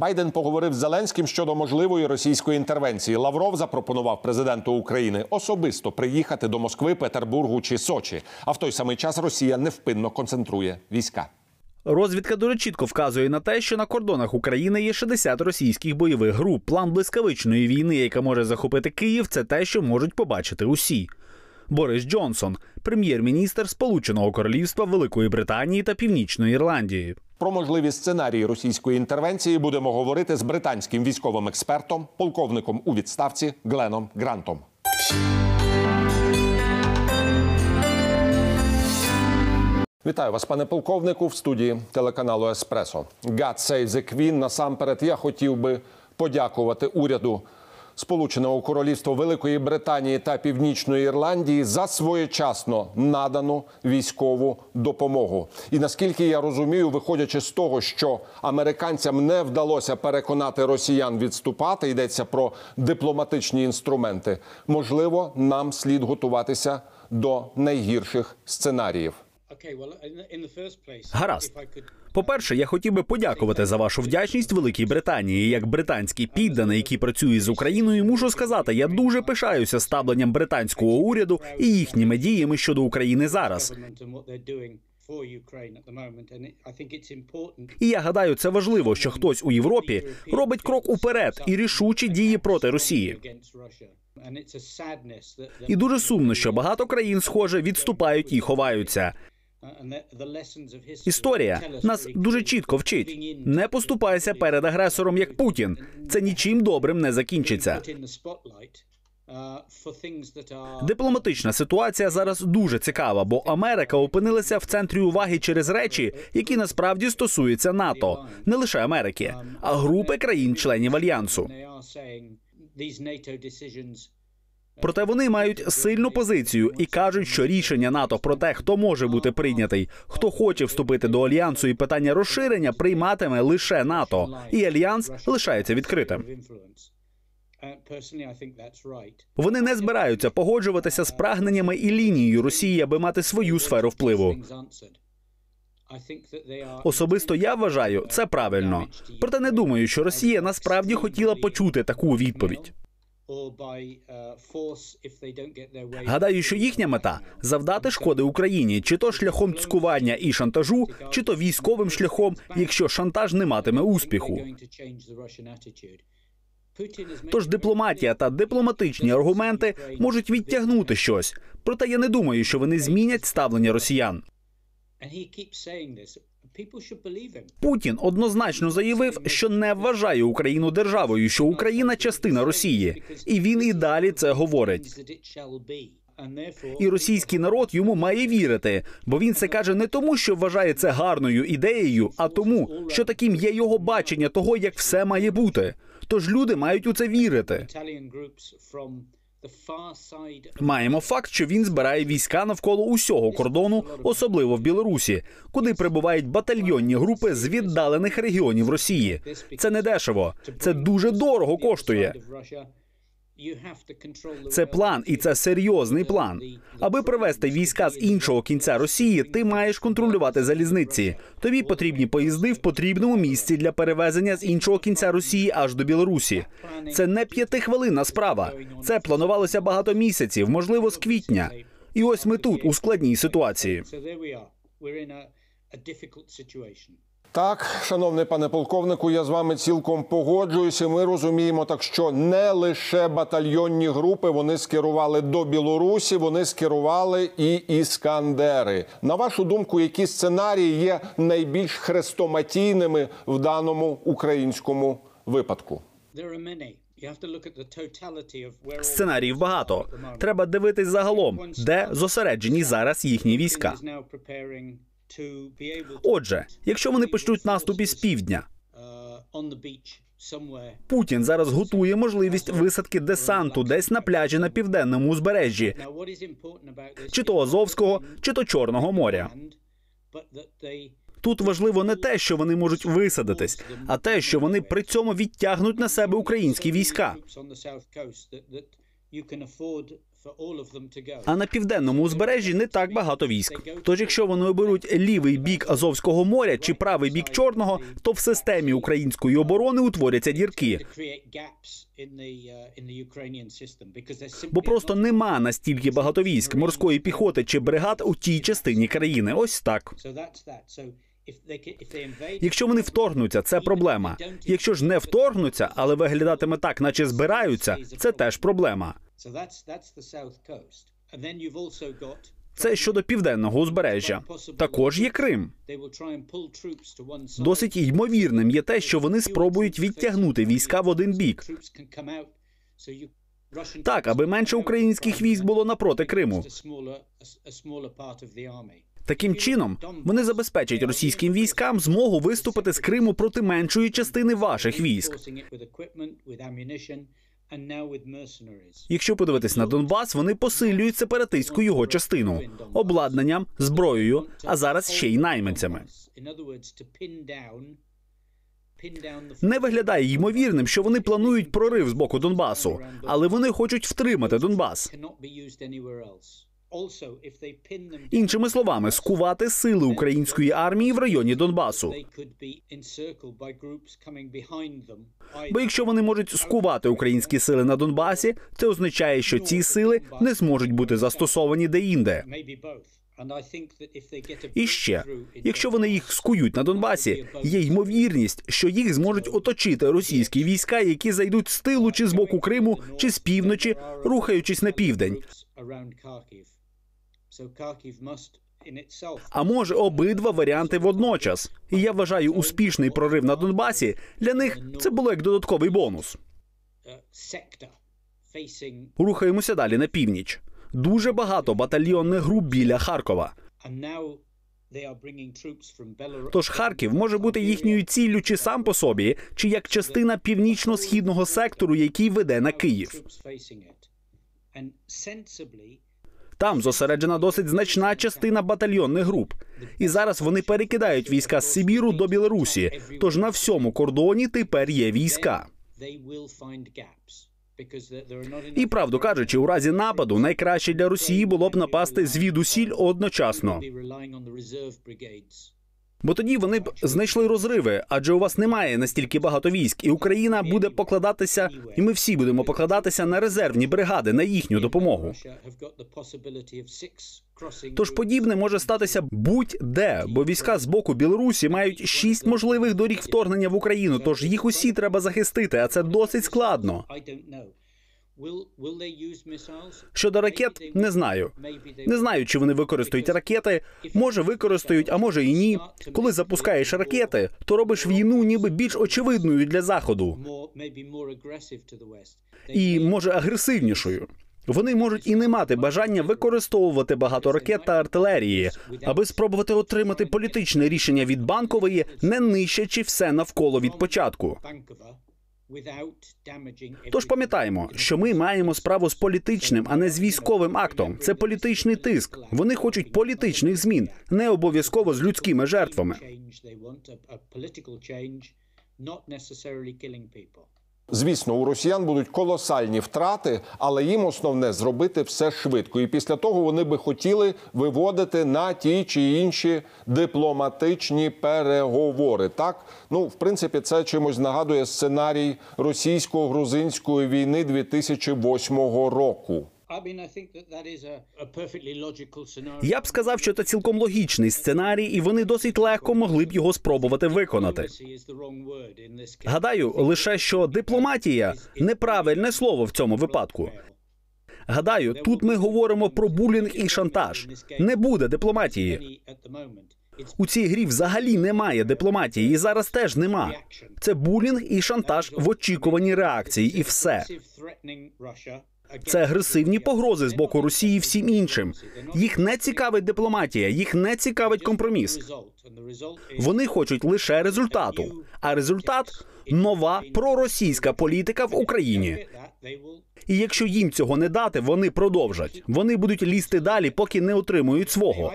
Байден поговорив з Зеленським щодо можливої російської інтервенції. Лавров запропонував президенту України особисто приїхати до Москви, Петербургу чи Сочі. А в той самий час Росія невпинно концентрує війська. Розвідка дуже чітко вказує на те, що на кордонах України є 60 російських бойових груп. План блискавичної війни, яка може захопити Київ, це те, що можуть побачити усі. Борис Джонсон, прем'єр-міністр Сполученого Королівства Великої Британії та Північної Ірландії. Про можливі сценарії російської інтервенції будемо говорити з британським військовим експертом, полковником у відставці Гленом Грантом. Вітаю вас, пане полковнику, в студії телеканалу Еспресо. God save the Queen. Насамперед, я хотів би подякувати уряду Сполученого Королівства Великої Британії та Північної Ірландії за своєчасно надану військову допомогу. І наскільки я розумію, виходячи з того, що американцям не вдалося переконати росіян відступати, йдеться про дипломатичні інструменти. Можливо, нам слід готуватися до найгірших сценаріїв. Гаразд. По-перше, я хотів би подякувати за вашу вдячність Великій Британії. Як британський підданий, який працює з Україною, мушу сказати, я дуже пишаюся ставленням британського уряду і їхніми діями щодо України зараз. І я гадаю, це важливо, що хтось у Європі робить крок уперед і рішучі дії проти Росії. І дуже сумно, що багато країн, схоже, відступають і ховаються. Історія нас дуже чітко вчить. Не поступайся перед агресором як Путін. Це нічим добрим не закінчиться. Дипломатична ситуація зараз дуже цікава, бо Америка опинилася в центрі уваги через речі, які насправді стосуються НАТО, не лише Америки, а групи країн-членів альянсу. Проте вони мають сильну позицію і кажуть, що рішення НАТО про те, хто може бути прийнятий, хто хоче вступити до альянсу, і питання розширення прийматиме лише НАТО, і альянс лишається відкритим. Вони не збираються погоджуватися з прагненнями і лінією Росії, аби мати свою сферу впливу. Особисто я вважаю це правильно. Проте не думаю, що Росія насправді хотіла почути таку відповідь. Гадаю, що їхня мета завдати шкоди Україні, чи то шляхом цькування і шантажу, чи то військовим шляхом, якщо шантаж не матиме успіху. Тож дипломатія та дипломатичні аргументи можуть відтягнути щось. Проте я не думаю, що вони змінять ставлення росіян. Путін однозначно заявив, що не вважає Україну державою, що Україна частина Росії, і він і далі це говорить. І російський народ йому має вірити, бо він це каже не тому, що вважає це гарною ідеєю, а тому, що таким є його бачення того, як все має бути. Тож люди мають у це вірити. Маємо факт, що він збирає війська навколо усього кордону, особливо в Білорусі, куди прибувають батальйонні групи з віддалених регіонів Росії. Це не дешево, це дуже дорого коштує. Це план, і це серйозний план. Аби привести війська з іншого кінця Росії, ти маєш контролювати залізниці. Тобі потрібні поїзди в потрібному місці для перевезення з іншого кінця Росії аж до Білорусі. Це не п'ятихвилинна справа. Це планувалося багато місяців, можливо, з квітня. І ось ми тут у складній ситуації. Так, шановний пане полковнику, я з вами цілком погоджуюся. Ми розуміємо так, що не лише батальйонні групи вони скерували до Білорусі, вони скерували і іскандери. На вашу думку, які сценарії є найбільш хрестоматійними в даному українському випадку? Сценаріїв багато. Треба дивитись загалом, де зосереджені зараз їхні війська. Отже, якщо вони почнуть наступ із півдня, Путін зараз готує можливість висадки десанту десь на пляжі на південному узбережжі, чи то Азовського, чи то Чорного моря. Тут важливо не те, що вони можуть висадитись, а те, що вони при цьому відтягнуть на себе українські війська. А на південному узбережжі не так багато військ. Тож, якщо вони оберуть лівий бік Азовського моря чи правий бік Чорного, то в системі української оборони утворяться дірки. Бо просто нема настільки багато військ, морської піхоти чи бригад у тій частині країни. Ось так. Якщо вони вторгнуться, це проблема. Якщо ж не вторгнуться, але виглядатиме так, наче збираються, це теж проблема. Це щодо південного узбережжя. Також є Крим. Досить ймовірним є те, що вони спробують відтягнути війська в один бік. Так, аби менше українських військ було напроти Криму. Таким чином вони забезпечать російським військам змогу виступити з Криму проти меншої частини ваших військ. Якщо подивитись на Донбас, вони посилюють сепаратистську його частину обладнанням, зброєю, а зараз ще й найманцями. Не виглядає ймовірним, що вони планують прорив з боку Донбасу, але вони хочуть втримати Донбас. Іншими словами, скувати сили української армії в районі Донбасу. Бо якщо вони можуть скувати українські сили на Донбасі, це означає, що ці сили не зможуть бути застосовані де-інде. І ще, якщо вони їх скують на Донбасі, є ймовірність, що їх зможуть оточити російські війська, які зайдуть з тилу чи з боку Криму, чи з півночі, рухаючись на південь. А може обидва варіанти водночас. І я вважаю успішний прорив на Донбасі для них це було як додатковий бонус. Рухаємося далі на північ. Дуже багато батальйонних груп біля Харкова. Тож Харків може бути їхньою ціллю чи сам по собі, чи як частина північно-східного сектору, який веде на Київ. Там зосереджена досить значна частина батальйонних груп, і зараз вони перекидають війська з Сибіру до Білорусі. Тож на всьому кордоні тепер є війська. І правду кажучи, у разі нападу найкраще для Росії було б напасти звідусіль одночасно. Бо тоді вони б знайшли розриви, адже у вас немає настільки багато військ, і Україна буде покладатися, і ми всі будемо покладатися на резервні бригади на їхню допомогу. Тож подібне може статися будь-де, бо війська з боку Білорусі мають шість можливих доріг вторгнення в Україну. Тож їх усі треба захистити, а це досить складно. Щодо ракет, не знаю. Не знаю, чи вони використають ракети. Може, використають, а може і ні. Коли запускаєш ракети, то робиш війну ніби більш очевидною для заходу і може агресивнішою. Вони можуть і не мати бажання використовувати багато ракет та артилерії, аби спробувати отримати політичне рішення від банкової, не нищачи все навколо від початку. Тож пам'ятаємо, що ми маємо справу з політичним, а не з військовим актом. Це політичний тиск. Вони хочуть політичних змін, не обов'язково з людськими жертвами. Звісно, у росіян будуть колосальні втрати, але їм основне зробити все швидко. І після того вони би хотіли виводити на ті чи інші дипломатичні переговори. Так, ну в принципі, це чимось нагадує сценарій російсько-грузинської війни 2008 року. Я б сказав, що це цілком логічний сценарій, і вони досить легко могли б його спробувати виконати. Гадаю, лише що дипломатія неправильне слово в цьому випадку. Гадаю, тут ми говоримо про булінг і шантаж. Не буде дипломатії. У цій грі взагалі немає дипломатії, і зараз теж нема. Це булінг і шантаж в очікуванні реакції, і все. Це агресивні погрози з боку Росії всім іншим. Їх не цікавить дипломатія, їх не цікавить компроміс. Вони хочуть лише результату. А результат нова проросійська політика в Україні. І якщо їм цього не дати, вони продовжать. Вони будуть лізти далі, поки не отримують свого.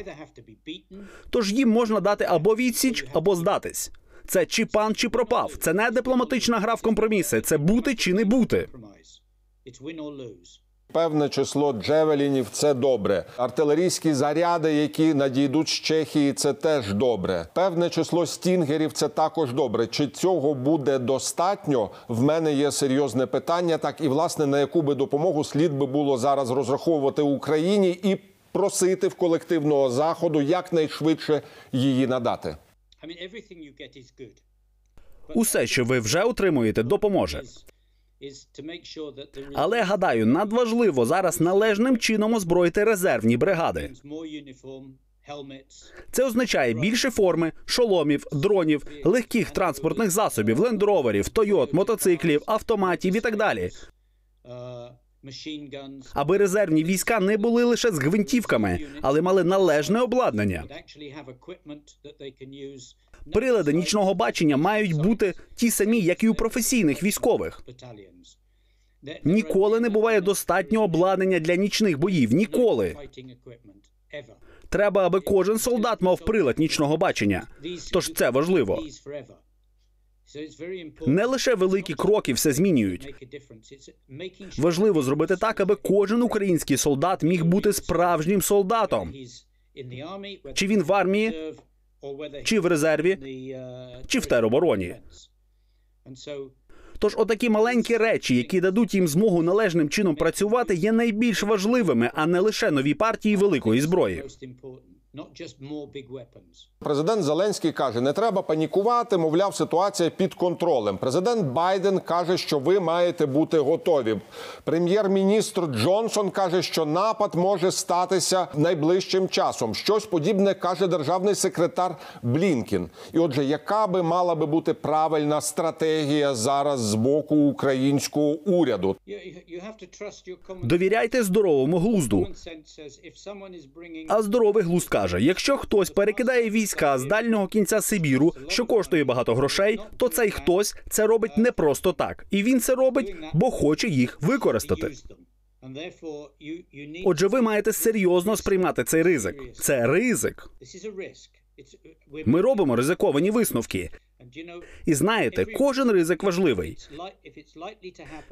Тож їм можна дати або відсіч, або здатись. Це чи пан, чи пропав. Це не дипломатична гра в компроміси. Це бути чи не бути. Певне число джевелінів це добре. Артилерійські заряди, які надійдуть з Чехії, це теж добре. Певне число стінгерів це також добре. Чи цього буде достатньо? В мене є серйозне питання. Так і власне на яку би допомогу слід би було зараз розраховувати Україні і просити в колективного заходу якнайшвидше її надати. I mean, you get is good. Усе, що ви вже отримуєте, допоможе. Але гадаю, надважливо зараз належним чином озброїти резервні бригади. Це означає більше форми, шоломів, дронів, легких транспортних засобів, лендроверів, тойот, мотоциклів, автоматів і так далі. Аби резервні війська не були лише з гвинтівками, але мали належне обладнання. Прилади нічного бачення мають бути ті самі, як і у професійних військових. Ніколи не буває достатньо обладнання для нічних боїв. Ніколи треба, аби кожен солдат мав прилад нічного бачення. Тож це важливо. Не лише великі кроки все змінюють. Важливо зробити так, аби кожен український солдат міг бути справжнім солдатом. Чи він в армії, чи в резерві, uh, чи в теробороні. Тож отакі маленькі речі, які дадуть їм змогу належним чином працювати, є найбільш важливими, а не лише нові партії великої зброї. Президент Зеленський каже: не треба панікувати. Мовляв, ситуація під контролем. Президент Байден каже, що ви маєте бути готові. Прем'єр-міністр Джонсон каже, що напад може статися найближчим часом. Щось подібне каже державний секретар Блінкін. І отже, яка би мала би бути правильна стратегія зараз з боку українського уряду? You, you, you have to trust your common, Довіряйте здоровому глузду. common sense says if someone is bringing А здоровий глузд каже: якщо хтось перекидає війська з дальнього кінця Сибіру, що коштує багато грошей, то цей хтось це робить не просто так, і він це робить, бо хоче їх використати. Отже, ви маєте серйозно сприймати цей ризик. Це ризик. Ми робимо ризиковані висновки. І знаєте, кожен ризик важливий.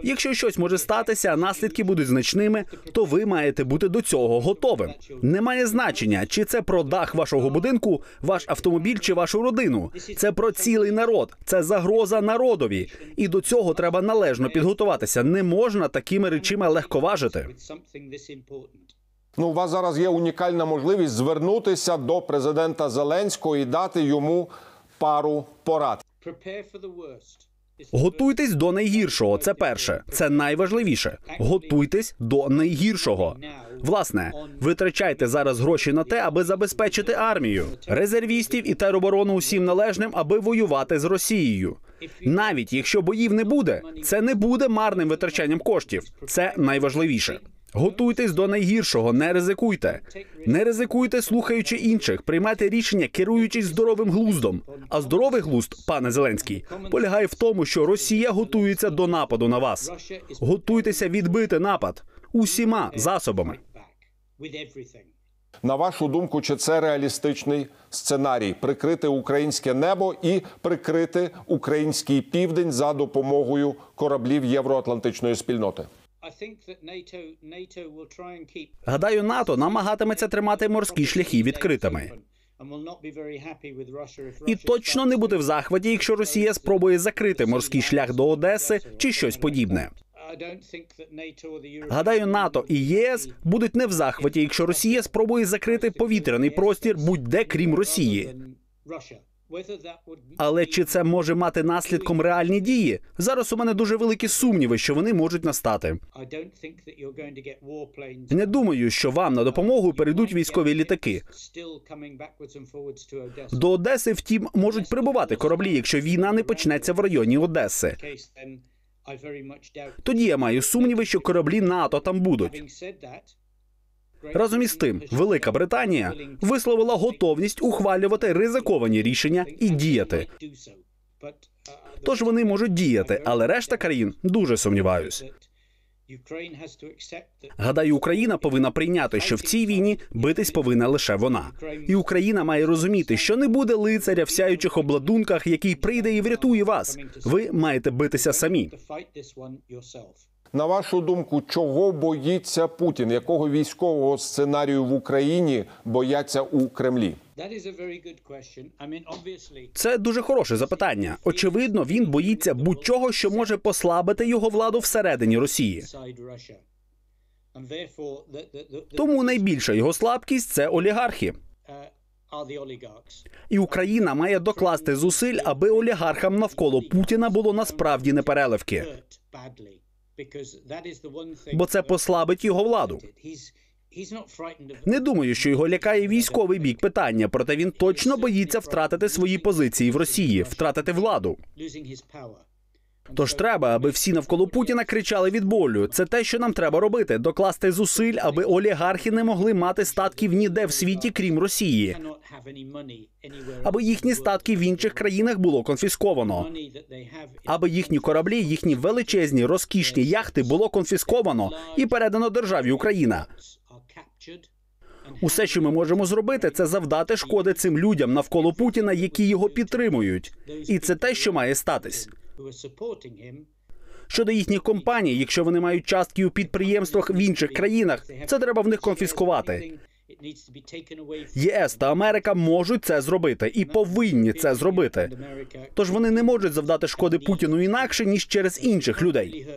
Якщо щось може статися, а наслідки будуть значними, то ви маєте бути до цього готовим. Немає значення, чи це про дах вашого будинку, ваш автомобіль чи вашу родину. Це про цілий народ, це загроза народові. І до цього треба належно підготуватися. Не можна такими речами легковажити. Ну, у вас зараз є унікальна можливість звернутися до президента Зеленського і дати йому пару порад. Готуйтесь до найгіршого. Це перше, це найважливіше. Готуйтесь до найгіршого. Власне, витрачайте зараз гроші на те, аби забезпечити армію, резервістів і тероборону усім належним, аби воювати з Росією. Навіть якщо боїв не буде, це не буде марним витрачанням коштів. Це найважливіше. Готуйтесь до найгіршого, не ризикуйте. Не ризикуйте, слухаючи інших, приймайте рішення, керуючись здоровим глуздом. А здоровий глузд, пане Зеленський, полягає в тому, що Росія готується до нападу на вас. Готуйтеся відбити напад усіма засобами. На вашу думку, чи це реалістичний сценарій прикрити українське небо і прикрити український південь за допомогою кораблів євроатлантичної спільноти? Гадаю, НАТО намагатиметься тримати морські шляхи відкритими. І точно не буде в захваті, якщо Росія спробує закрити морський шлях до Одеси чи щось подібне. Гадаю, НАТО і ЄС будуть не в захваті, якщо Росія спробує закрити повітряний простір будь-де крім Росії. Але чи це може мати наслідком реальні дії? Зараз у мене дуже великі сумніви, що вони можуть настати. Не думаю, що вам на допомогу перейдуть військові літаки. До Одеси, втім, можуть прибувати кораблі, якщо війна не почнеться в районі Одеси. Тоді я маю сумніви, що кораблі НАТО там будуть. Разом із тим, Велика Британія висловила готовність ухвалювати ризиковані рішення і діяти. Тож вони можуть діяти, але решта країн дуже сумніваюсь. Гадаю, Україна повинна прийняти, що в цій війні битись повинна лише вона. І Україна має розуміти, що не буде лицаря в сяючих обладунках, який прийде і врятує вас. Ви маєте битися самі. На вашу думку, чого боїться Путін? Якого військового сценарію в Україні бояться у Кремлі? Це дуже хороше запитання. Очевидно, він боїться будь-чого, що може послабити його владу всередині Росії. Тому найбільша його слабкість це олігархи. uh. І Україна має докласти зусиль, аби олігархам навколо Путіна було насправді непереливки, Бо це послабить його владу. Не думаю, що його лякає військовий бік питання, проте він точно боїться втратити свої позиції в Росії, втратити владу. Тож треба, аби всі навколо Путіна кричали від болю. Це те, що нам треба робити: докласти зусиль, аби олігархи не могли мати статків ніде в світі, крім Росії, аби їхні статки в інших країнах було конфісковано. Аби їхні кораблі, їхні величезні розкішні яхти було конфісковано і передано державі Україна. Усе, що ми можемо зробити, це завдати шкоди цим людям навколо Путіна, які його підтримують. І це те, що має статись. Who are supporting him Щодо їхніх компаній, якщо вони мають частки у підприємствах в інших країнах, це треба в них конфіскувати. ЄС та Америка можуть це зробити і повинні це зробити. Тож вони не можуть завдати шкоди Путіну інакше ніж через інших людей.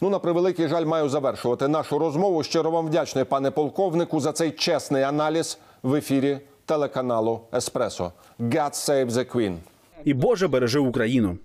Ну, на превеликий жаль, маю завершувати нашу розмову. Щиро вам вдячний, пане полковнику, за цей чесний аналіз в ефірі телеканалу Еспресо. God save the Queen. І Боже бережи Україну.